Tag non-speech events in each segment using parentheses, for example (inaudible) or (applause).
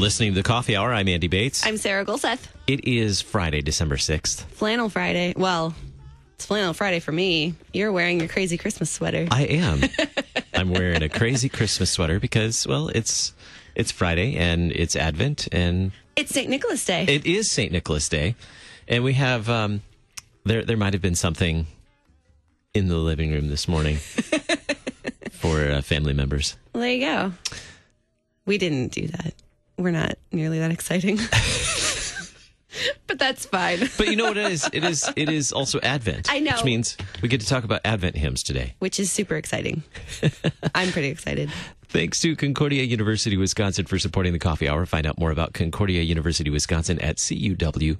Listening to the Coffee Hour. I'm Andy Bates. I'm Sarah Golseth. It is Friday, December 6th. Flannel Friday. Well, it's Flannel Friday for me. You're wearing your crazy Christmas sweater. I am. (laughs) I'm wearing a crazy Christmas sweater because, well, it's it's Friday and it's Advent and it's St. Nicholas Day. it is St. Nicholas Day, and we have um, there there might have been something in the living room this morning (laughs) for uh, family members. well, there you go. We didn't do that. We're not nearly that exciting. (laughs) but that's fine. But you know what it is? It is it is also Advent. I know. which means we get to talk about Advent hymns today. Which is super exciting. I'm pretty excited. Thanks to Concordia University Wisconsin for supporting the coffee hour. Find out more about Concordia University Wisconsin at cuw.edu.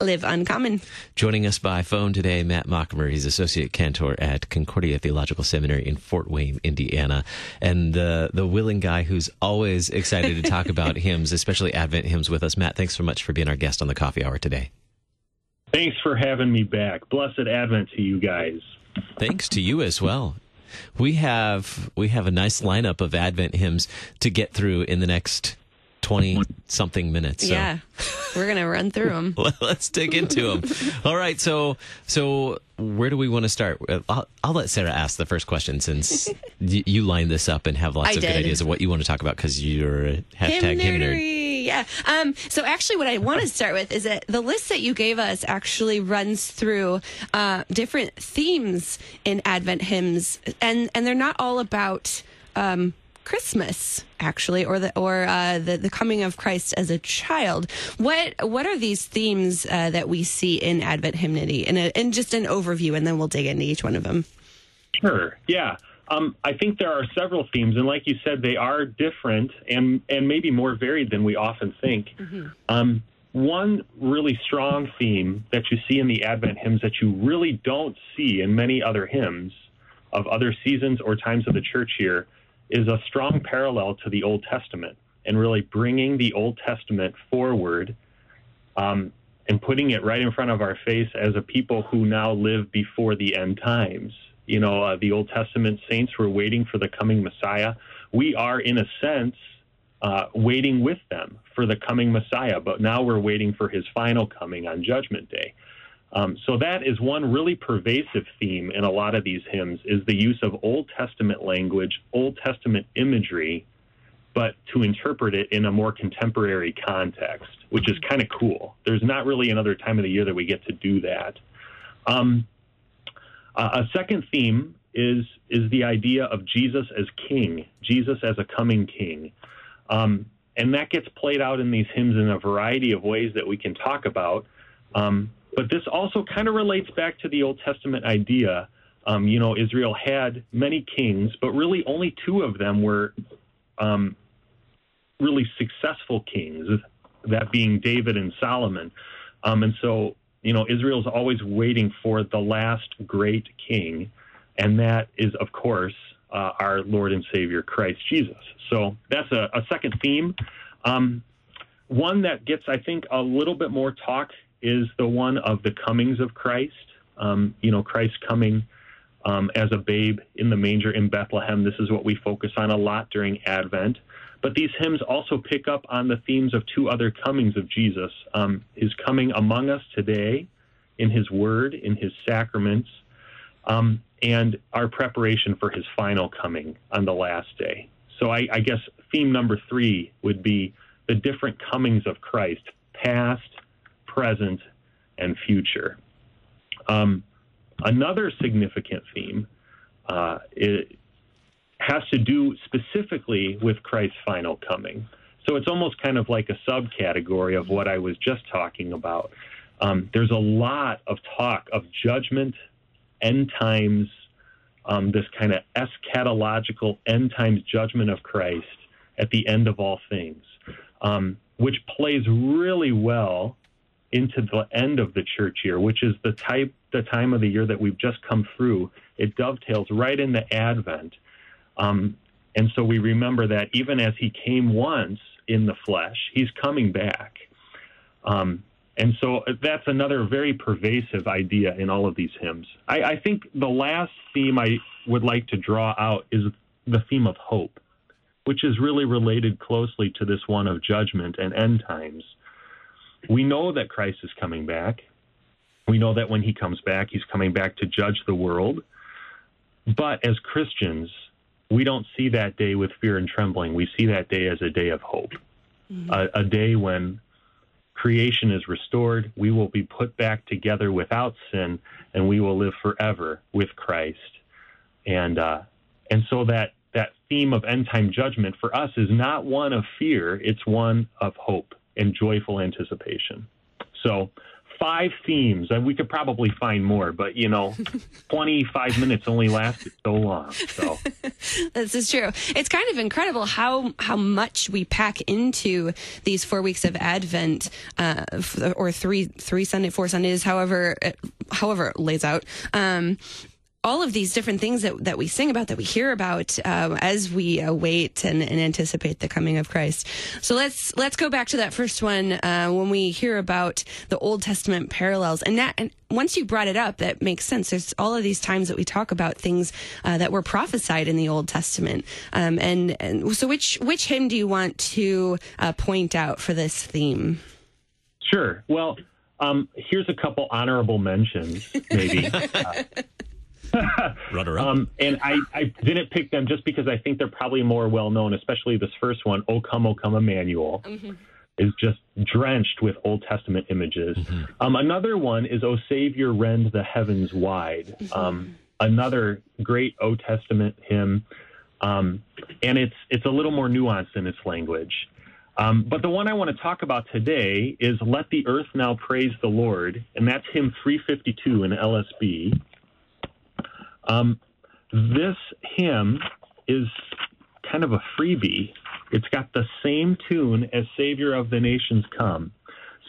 Live uncommon. Joining us by phone today, Matt Machemer. He's associate cantor at Concordia Theological Seminary in Fort Wayne, Indiana, and uh, the willing guy who's always excited to talk about (laughs) hymns, especially Advent hymns, with us. Matt, thanks so much for being our guest on the coffee hour today. Thanks for having me back. Blessed Advent to you guys. Thanks to you as well. We have we have a nice lineup of Advent hymns to get through in the next twenty something minutes. So. Yeah. We're going to run through them. (laughs) Let's dig into them. All right, so so where do we want to start? I'll, I'll let Sarah ask the first question since (laughs) you line this up and have lots I of good ideas of what you want to talk about because you're a hashtag hymn nerd. Yeah. Um, so actually, what I want to (laughs) start with is that the list that you gave us actually runs through uh, different themes in Advent hymns, and and they're not all about. Um, Christmas, actually, or the or uh, the the coming of Christ as a child. What what are these themes uh, that we see in Advent hymnody? In a, in just an overview, and then we'll dig into each one of them. Sure. Yeah. Um, I think there are several themes, and like you said, they are different and and maybe more varied than we often think. Um, one really strong theme that you see in the Advent hymns that you really don't see in many other hymns of other seasons or times of the church year is a strong parallel to the Old Testament and really bringing the Old Testament forward um, and putting it right in front of our face as a people who now live before the end times. You know, uh, the Old Testament saints were waiting for the coming Messiah. We are, in a sense, uh, waiting with them for the coming Messiah, but now we're waiting for his final coming on Judgment Day. Um, so that is one really pervasive theme in a lot of these hymns is the use of Old Testament language, Old Testament imagery, but to interpret it in a more contemporary context, which is kind of cool. There's not really another time of the year that we get to do that. Um, uh, a second theme is is the idea of Jesus as King, Jesus as a coming King, um, and that gets played out in these hymns in a variety of ways that we can talk about. Um, but this also kind of relates back to the Old Testament idea. Um, you know, Israel had many kings, but really only two of them were um, really successful kings, that being David and Solomon. Um, and so, you know, Israel's always waiting for the last great king, and that is, of course, uh, our Lord and Savior Christ Jesus. So that's a, a second theme. Um, one that gets, I think, a little bit more talk is the one of the comings of Christ. Um, you know, Christ coming um, as a babe in the manger in Bethlehem. This is what we focus on a lot during Advent. But these hymns also pick up on the themes of two other comings of Jesus um, his coming among us today in his word, in his sacraments, um, and our preparation for his final coming on the last day. So I, I guess theme number three would be the different comings of Christ, past, present, and future. Um, another significant theme uh, it has to do specifically with Christ's final coming. So it's almost kind of like a subcategory of what I was just talking about. Um, there's a lot of talk of judgment, end times, um, this kind of eschatological end times judgment of Christ at the end of all things, um, which plays really well into the end of the church year, which is the type the time of the year that we've just come through. It dovetails right into Advent. Um, and so we remember that even as he came once in the flesh, he's coming back. Um, and so that's another very pervasive idea in all of these hymns. I, I think the last theme I would like to draw out is the theme of hope. which is really related closely to this one of judgment and end times. We know that Christ is coming back. We know that when he comes back, he's coming back to judge the world. But as Christians, we don't see that day with fear and trembling. We see that day as a day of hope, mm-hmm. a, a day when creation is restored. We will be put back together without sin, and we will live forever with Christ. And uh, and so that that theme of end time judgment for us is not one of fear; it's one of hope and joyful anticipation. So five themes, and we could probably find more, but you know, (laughs) 25 minutes only lasted so long. So (laughs) this is true. It's kind of incredible how how much we pack into these four weeks of Advent, uh, or three three Sunday, four Sundays, however it, however it lays out. Um, all of these different things that, that we sing about, that we hear about uh, as we await and, and, anticipate the coming of Christ. So let's let's go back to that first one uh, when we hear about the Old Testament parallels. And that and once you brought it up, that makes sense. There's all of these times that we talk about things uh, that were prophesied in the Old Testament. Um, and, and so, which which hymn do you want to uh, point out for this theme? Sure. Well. Um, here's a couple honorable mentions, maybe. (laughs) Uh, (laughs) Runner up. Um, and I, I didn't pick them just because I think they're probably more well known, especially this first one, O Come, O Come Emmanuel. Mm-hmm. Is just drenched with Old Testament images. Mm-hmm. Um, another one is "O Savior, Rend the Heavens Wide." Mm-hmm. Um, another great Old Testament hymn, um, and it's it's a little more nuanced in its language. Um, but the one I want to talk about today is "Let the Earth Now Praise the Lord," and that's hymn 352 in LSB. Um, this hymn is kind of a freebie. It's got the same tune as Savior of the Nations Come.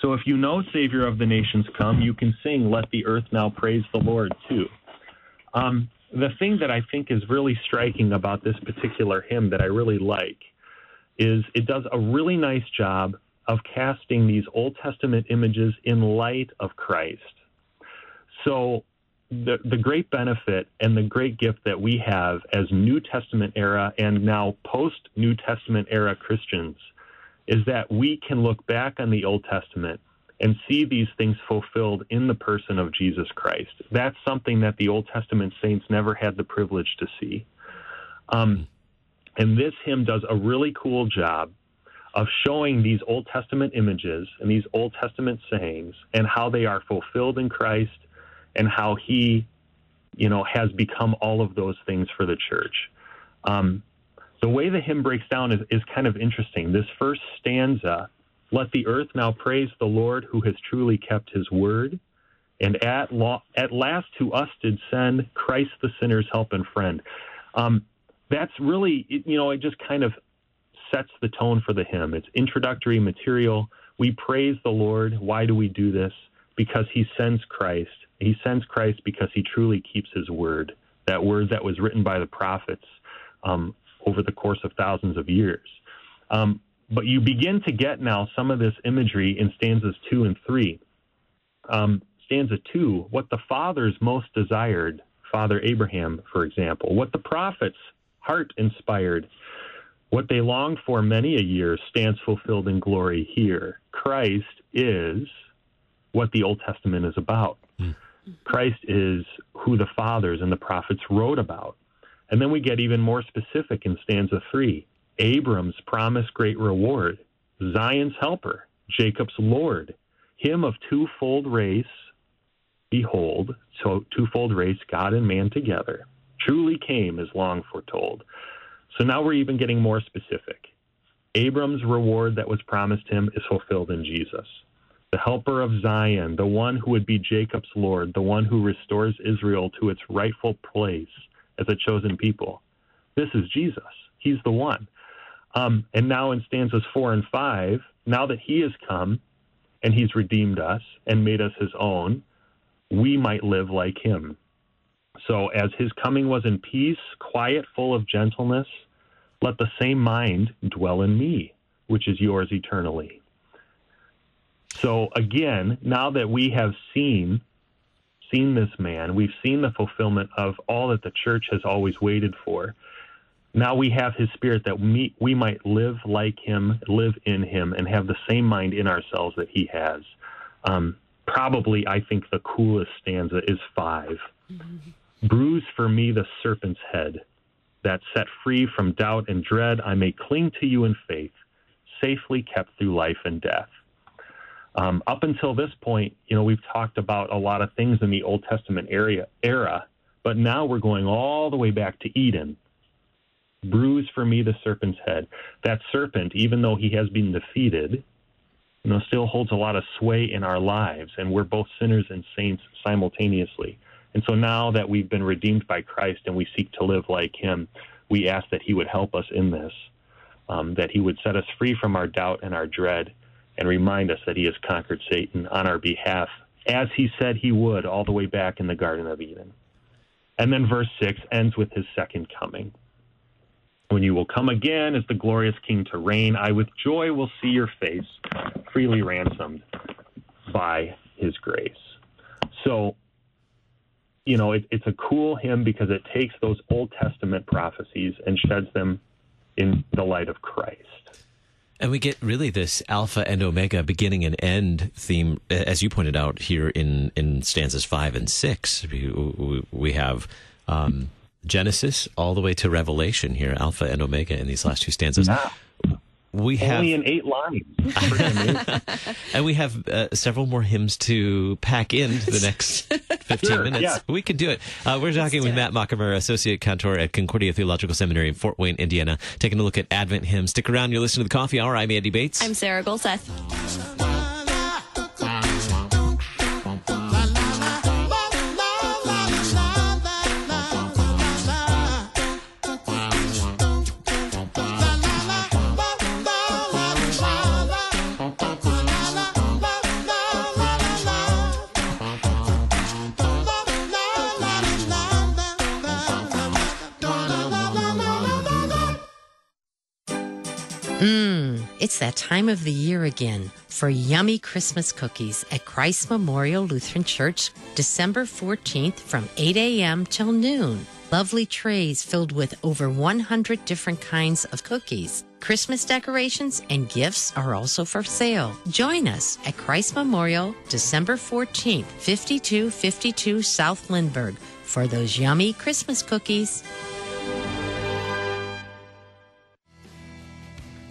So if you know Savior of the Nations Come, you can sing Let the Earth Now Praise the Lord too. Um, the thing that I think is really striking about this particular hymn that I really like is it does a really nice job of casting these Old Testament images in light of Christ. So the, the great benefit and the great gift that we have as New Testament era and now post New Testament era Christians is that we can look back on the Old Testament and see these things fulfilled in the person of Jesus Christ. That's something that the Old Testament saints never had the privilege to see. Um, and this hymn does a really cool job of showing these Old Testament images and these Old Testament sayings and how they are fulfilled in Christ and how he, you know, has become all of those things for the church. Um, the way the hymn breaks down is, is kind of interesting. This first stanza, let the earth now praise the Lord who has truly kept his word, and at, law, at last to us did send Christ the sinner's help and friend. Um, that's really, you know, it just kind of sets the tone for the hymn. It's introductory material. We praise the Lord. Why do we do this? Because he sends Christ he sends Christ because he truly keeps his word, that word that was written by the prophets um, over the course of thousands of years. Um, but you begin to get now some of this imagery in stanzas two and three. Um, stanza two, what the fathers most desired, Father Abraham, for example, what the prophets' heart inspired, what they longed for many a year stands fulfilled in glory here. Christ is what the Old Testament is about. Christ is who the fathers and the prophets wrote about. And then we get even more specific in stanza three Abram's promised great reward, Zion's helper, Jacob's Lord, him of twofold race. Behold, so twofold race, God and man together, truly came as long foretold. So now we're even getting more specific. Abram's reward that was promised him is fulfilled in Jesus the helper of Zion, the one who would be Jacob's Lord, the one who restores Israel to its rightful place as a chosen people. This is Jesus. He's the one. Um, and now in stanzas four and five, now that he has come and he's redeemed us and made us his own, we might live like him. So as his coming was in peace, quiet, full of gentleness, let the same mind dwell in me, which is yours eternally. So again, now that we have seen seen this man, we've seen the fulfillment of all that the church has always waited for. Now we have his spirit that we, we might live like him, live in him, and have the same mind in ourselves that he has. Um, probably, I think the coolest stanza is 5 Bruise for me the serpent's head, that set free from doubt and dread, I may cling to you in faith, safely kept through life and death. Um, up until this point, you know, we've talked about a lot of things in the Old Testament area, era, but now we're going all the way back to Eden. Bruise for me the serpent's head. That serpent, even though he has been defeated, you know, still holds a lot of sway in our lives, and we're both sinners and saints simultaneously. And so now that we've been redeemed by Christ and we seek to live like Him, we ask that He would help us in this, um, that He would set us free from our doubt and our dread, and remind us that He has conquered Satan on our behalf, as He said He would all the way back in the Garden of Eden. And then verse 6 ends with His second coming. When you will come again as the glorious King to reign, I with joy will see your face, freely ransomed by His grace. So, you know, it, it's a cool hymn because it takes those Old Testament prophecies and sheds them in the light of Christ. And we get really this alpha and omega beginning and end theme, as you pointed out here in, in stanzas five and six. We, we have um, Genesis all the way to Revelation here, alpha and omega in these last two stanzas. Yeah. We have Only in eight lines. (laughs) And we have uh, several more hymns to pack in the next (laughs) 15 Sure, minutes. yeah. We can do it. Uh, we're talking with do Matt Machemer, Associate Cantor at Concordia Theological Seminary in Fort Wayne, Indiana, taking a look at Advent hymns. Stick around. You're listening to the Coffee Hour. I'm Andy Bates. I'm Sarah Golseth. Mmm, it's that time of the year again for yummy Christmas cookies at Christ Memorial Lutheran Church, December 14th from 8 a.m. till noon. Lovely trays filled with over 100 different kinds of cookies. Christmas decorations and gifts are also for sale. Join us at Christ Memorial, December 14th, 5252 South Lindbergh, for those yummy Christmas cookies.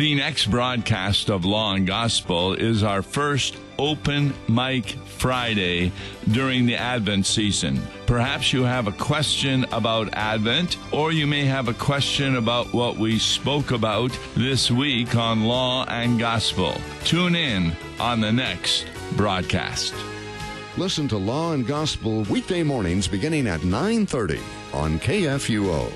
The next broadcast of Law and Gospel is our first open mic Friday during the Advent season. Perhaps you have a question about Advent, or you may have a question about what we spoke about this week on Law and Gospel. Tune in on the next broadcast. Listen to Law and Gospel weekday mornings beginning at 9:30 on KFUO.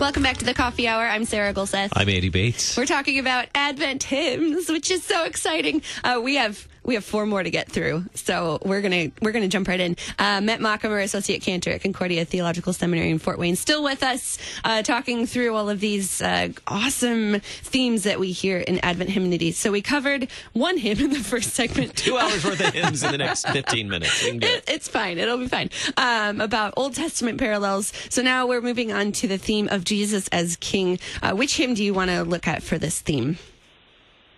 Welcome back to the Coffee Hour. I'm Sarah Golseth. I'm Andy Bates. We're talking about Advent hymns, which is so exciting. Uh, we have we have four more to get through, so we're gonna we're gonna jump right in. Uh, Matt Machemer, associate cantor at Concordia Theological Seminary in Fort Wayne, still with us, uh, talking through all of these uh, awesome themes that we hear in Advent hymnody. So we covered one hymn in the first segment. Two hours worth of hymns in the next 15 minutes. We can do It, it. (laughs) it's fine. It'll be fine. Um, about Old Testament parallels. So now we're moving on to the theme of Jesus as King. Uh, which hymn do you want to look at for this theme?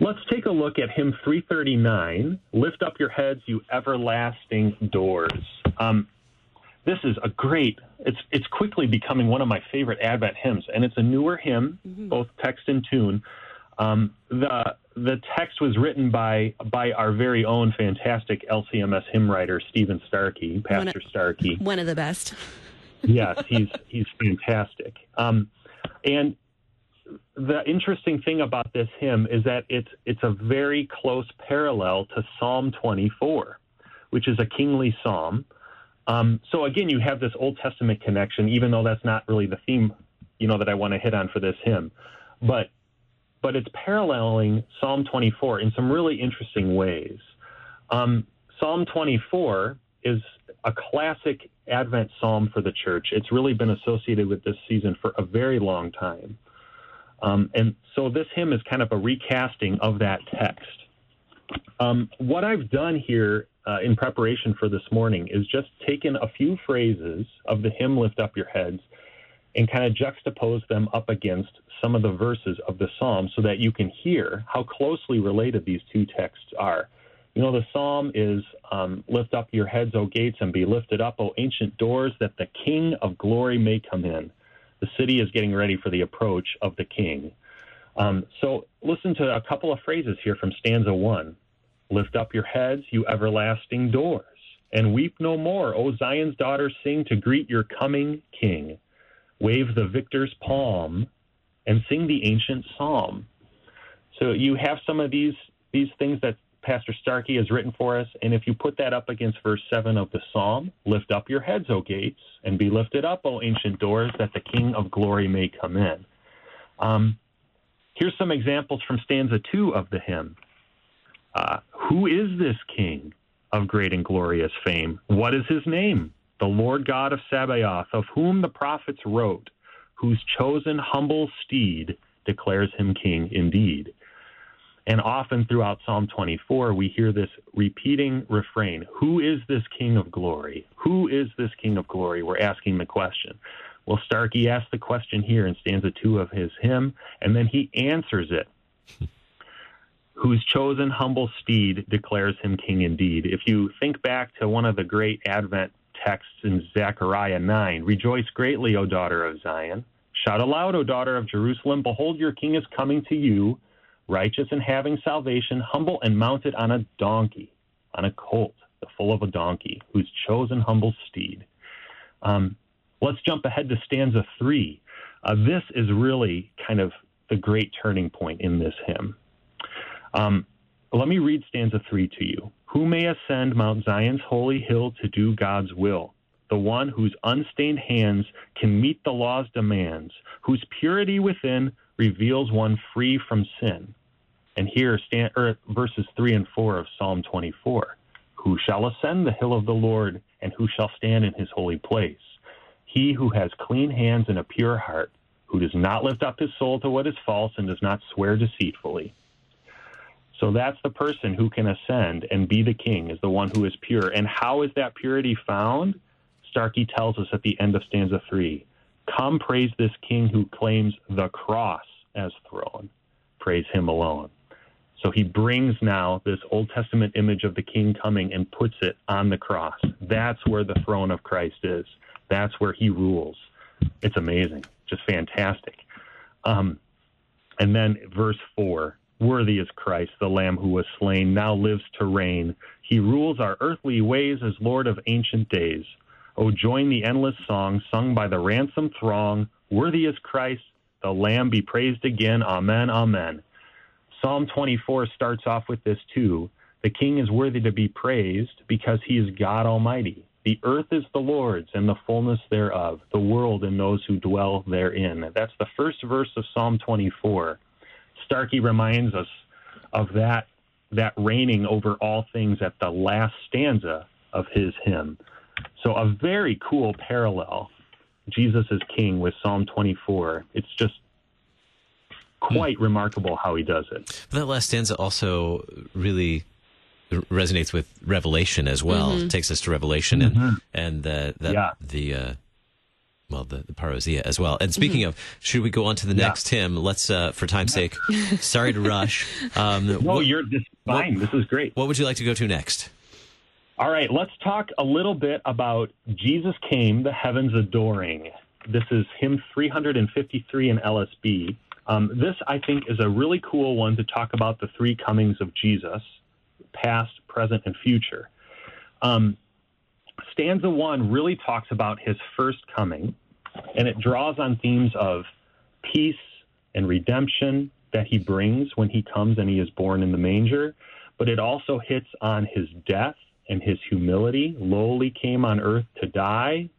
Let's take a look at hymn 339, Lift Up Your Heads, You Everlasting Doors. Um, this is a great, it's, it's quickly becoming one of my favorite Advent hymns, and it's a newer hymn, both text and tune. Um, the, the text was written by, by our very own fantastic LCMS hymn writer, Stephen Starke, Pastor Starke One of the best. yes, he's he's fantastic. Um, and the interesting thing about this hymn is that it's it's a very close parallel to Psalm 24, which is a kingly psalm. Um, so again, you have this Old Testament connection, even though that's not really the theme, you know, that I want to hit on for this hymn. But but it's paralleling Psalm 24 in some really interesting ways. Um, psalm 24 is a classic Advent psalm for the church. It's really been associated with this season for a very long time. Um, and so this hymn is kind of a recasting of that text. Um, what I've done here uh, in preparation for this morning is just taken a few phrases of the hymn Lift Up Your Heads and kind of juxtapose them up against some of the verses of the psalm so that you can hear how closely related these two texts are. You know, the psalm is um, Lift up your heads, O gates, and be lifted up, O ancient doors, that the King of glory may come in. The city is getting ready for the approach of the King. Um, so listen to a couple of phrases here from stanza one Lift up your heads, you everlasting doors, and weep no more, O Zion's daughters, sing to greet your coming King. Wave the victor's palm and sing the ancient psalm. So you have some of these these things that Pastor Starke has written for us, and if you put that up against verse seven of the psalm, lift up your heads, O gates, and be lifted up, O ancient doors, that the King of glory may come in. Um, here's some examples from stanza two of the hymn. Uh, who is this King of great and glorious fame? What is his name? The Lord God of Sabaoth, of whom the prophets wrote whose chosen humble steed declares him king indeed. And often throughout Psalm 24, we hear this repeating refrain Who is this King of glory? Who is this King of glory? We're asking the question. Well, Starke asks the question here in stanza two of his hymn, and then he answers it. (laughs) Whose chosen humble steed declares him king indeed. If you think back to one of the great Advent texts in Zechariah 9 Rejoice greatly, O daughter of Zion. Shout aloud, O daughter of Jerusalem, behold, your king is coming to you, righteous and having salvation, humble and mounted on a donkey, on a colt, the foal of a donkey, whose chosen humble steed. Um, let's jump ahead to stanza three. Uh, this is really kind of the great turning point in this hymn. Um, let me read stanza three to you. Who may ascend Mount Zion's holy hill to do God's will? the one whose unstained hands can meet the law's demands, whose purity within reveals one free from sin. And here, stand, er, verses 3 and 4 of Psalm 24 Who shall ascend the hill of the Lord, and who shall stand in his holy place? He who has clean hands and a pure heart, who does not lift up his soul to what is false and does not swear deceitfully. So that's the person who can ascend and be the king, is the one who is pure. And how is that purity found? Starke tells us at the end of stanza three Come praise this king who claims the cross as throne. Praise him alone. So he brings now this Old Testament image of the king coming and puts it on the cross. That's where the throne of Christ is. That's where he rules. It's amazing, just fantastic. Um, and then verse 4 Worthy is Christ, the Lamb who was slain, now lives to reign. He rules our earthly ways as Lord of ancient days. Oh, join the endless song sung by the ransomed throng. Worthy is Christ, the Lamb be praised again. Amen, amen. Psalm 24 starts off with this too. The King is worthy to be praised because he is God Almighty. The earth is the Lord's and the fullness thereof, the world and those who dwell therein. That's the first verse of Psalm 24. Starke reminds us of that that reigning over all things at the last stanza of his hymn. So a very cool parallel. Jesus is King with Psalm 24. It's just quite hmm. remarkable how he does it. But that last stanza also really resonates with Revelation as well. Mm-hmm. takes us to Revelation and mm-hmm. and the the, yeah. the uh, well the, the parousia as well. And speaking mm-hmm. of, should we go on to the next hymn? Let's uh, for time's sake. (laughs) sorry to rush. Um, no, what, you're just fine. What, this is great. What would you like to go to next? All right, let's talk a little bit about Jesus Came, the Heavens Adoring. This is hymn 353 in LSB. Um, this, I think, is a really cool one to talk about the three comings of Jesus past, present, and future. Um, stanza one really talks about his first coming, and it draws on themes of peace and redemption that he brings when he comes and he is born in the manger, but it also hits on his death and his humility, lowly came on earth to die,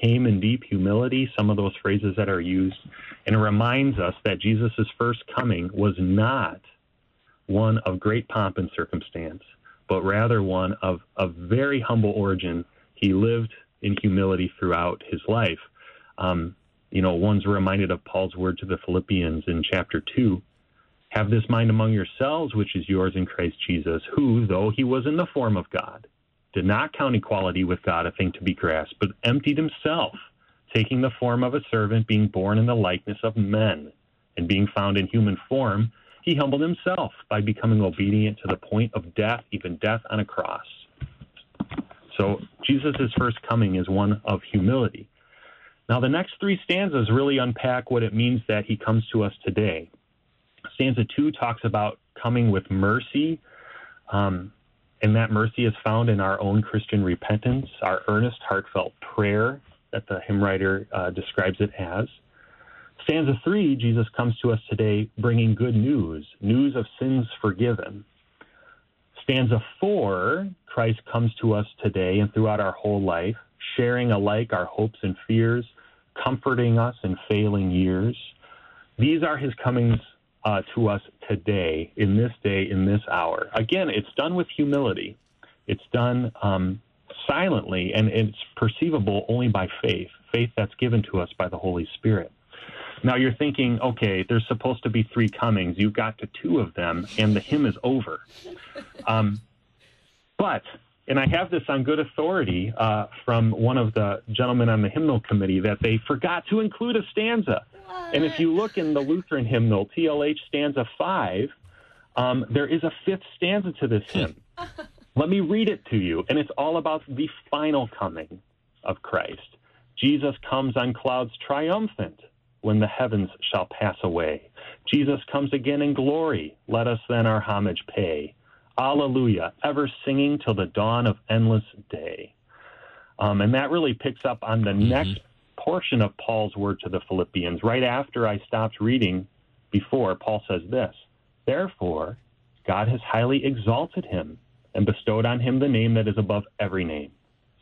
came in deep humility, some of those phrases that are used. And it reminds us that Jesus' first coming was not one of great pomp and circumstance, but rather one of, of very humble origin. He lived in humility throughout his life. Um, you know, one's reminded of Paul's word to the Philippians in chapter 2 Have this mind among yourselves, which is yours in Christ Jesus, who, though he was in the form of God, did not count equality with God a thing to be grasped, but emptied himself, taking the form of a servant, being born in the likeness of men, and being found in human form he humbled himself by becoming obedient to the point of death, even death on a cross. So Jesus' first coming is one of humility. Now, the next three stanzas really unpack what it means that he comes to us today. Stanza two talks about coming with mercy, um, and that mercy is found in our own Christian repentance, our earnest, heartfelt prayer that the hymn writer uh, describes it as. Stanza three, Jesus comes to us today bringing good news, news of sins forgiven. Stanza four, Christ comes to us today and throughout our whole life, sharing alike our hopes and fears, comforting us in failing years. These are his comings uh, to us today, in this day, in this hour. Again, it's done with humility. It's done um, silently, and it's perceivable only by faith, faith that's given to us by the Holy Spirit. Now you're thinking, okay, there's supposed to be three comings. You got to two of them, and the hymn is over. Um, but, and I have this on good authority uh, from one of the gentlemen on the hymnal committee that they forgot to include a stanza. And if you look in the Lutheran hymnal, TLH stanza five, um, there is a fifth stanza to this hymn. (laughs) Let me read it to you, and it's all about the final coming of Christ. Jesus comes on clouds triumphant when the heavens shall pass away. Jesus comes again in glory. Let us then our homage pay. Alleluia, ever singing till the dawn of endless day. Um, and that really picks up on the mm-hmm. next portion of Paul's word to the Philippians. Right after I stopped reading before, Paul says this Therefore, God has highly exalted him and bestowed on him the name that is above every name,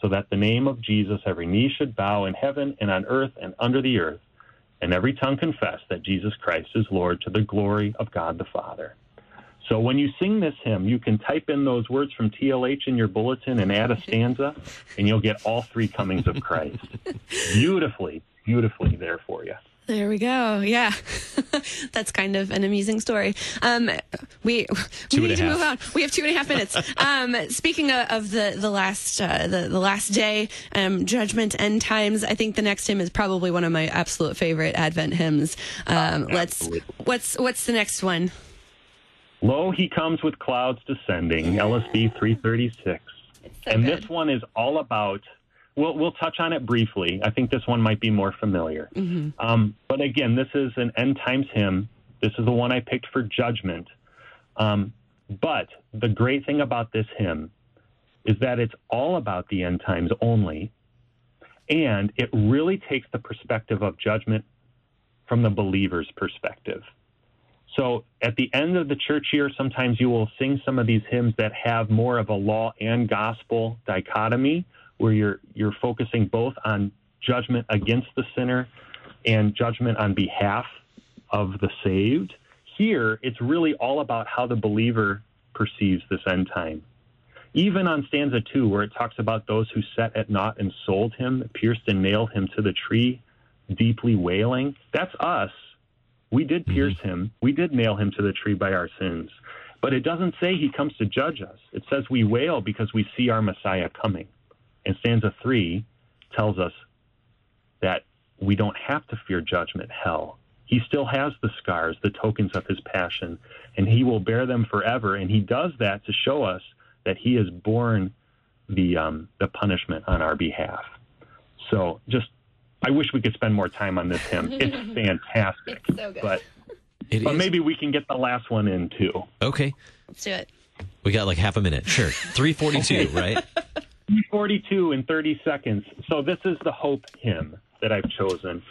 so that the name of Jesus every knee should bow in heaven and on earth and under the earth and every tongue confess that Jesus Christ is Lord to the glory of God the Father. So when you sing this hymn, you can type in those words from TLH in your bulletin and add a stanza, and you'll get all three comings of Christ. (laughs) beautifully, beautifully there for you. There we go. Yeah, (laughs) that's kind of an amusing story. Um, we we need to half. move on. We have two and a half minutes. Um, speaking of, of, the the last uh, the the last day, um, judgment, end times. I think the next hymn is probably one of my absolute favorite Advent hymns. Um, uh, let's what's what's the next one? Lo, he comes with clouds descending. LSB three thirty six. So and good. this one is all about we'll we'll touch on it briefly. I think this one might be more familiar. Mm-hmm. Um, but again, this is an end times hymn. This is the one I picked for judgment. Um, but the great thing about this hymn is that it's all about the end times only, and it really takes the perspective of judgment from the believer's perspective. So at the end of the church year, sometimes you will sing some of these hymns that have more of a law and gospel dichotomy, where you're you're focusing both on judgment against the sinner and judgment on behalf of the saved. Here, it's really all about how the believer perceives this end time. Even on stanza two, where it talks about those who set at naught and sold him, pierced and nailed him to the tree, deeply wailing, that's us. We did mm-hmm. pierce him. We did nail him to the tree by our sins. But it doesn't say he comes to judge us. It says we wail because we see our Messiah coming. And stanza three tells us that we don't have to fear judgment, hell. He still has the scars, the tokens of his passion, and he will bear them forever. And he does that to show us that he has borne the um, the punishment on our behalf. So just, I wish we could spend more time on this hymn. It's (laughs) fantastic. It's so good. But, it but maybe we can get the last one in too. Okay. Let's do it. We got like half a minute. Sure. 342, (laughs) right? 42 in 30 seconds. So this is the hope hymn that I've chosen.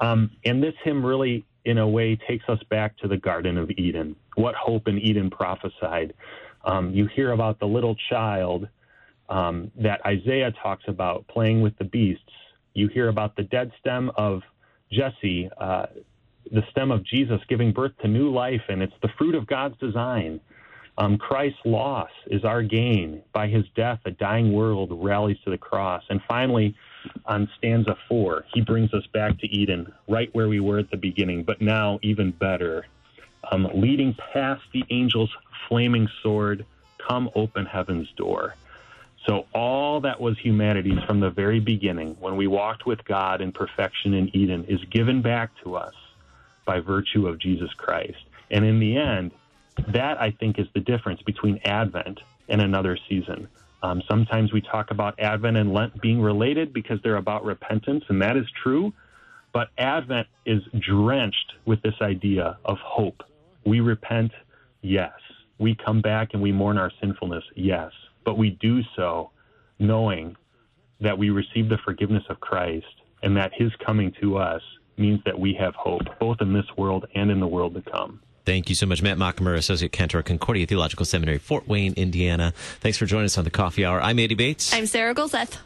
Um, and this hymn really, in a way, takes us back to the Garden of Eden. What hope in Eden prophesied. Um, you hear about the little child um, that Isaiah talks about playing with the beasts. You hear about the dead stem of Jesse, uh, the stem of Jesus giving birth to new life, and it's the fruit of God's design. Um, Christ's loss is our gain. By his death, a dying world rallies to the cross. And finally, on stanza four, he brings us back to Eden, right where we were at the beginning, but now even better. Um, leading past the angel's flaming sword, come open heaven's door. So, all that was humanity's from the very beginning, when we walked with God in perfection in Eden, is given back to us by virtue of Jesus Christ. And in the end, that I think is the difference between Advent and another season. Um, sometimes we talk about Advent and Lent being related because they're about repentance, and that is true. But Advent is drenched with this idea of hope. We repent, yes. We come back and we mourn our sinfulness, yes. But we do so knowing that we receive the forgiveness of Christ and that his coming to us means that we have hope, both in this world and in the world to come. Thank you so much, Matt Machemer, Associate Cantor, at Concordia Theological Seminary, Fort Wayne, Indiana. Thanks for joining us on the Coffee Hour. I'm Eddie Bates. I'm Sarah Golseth.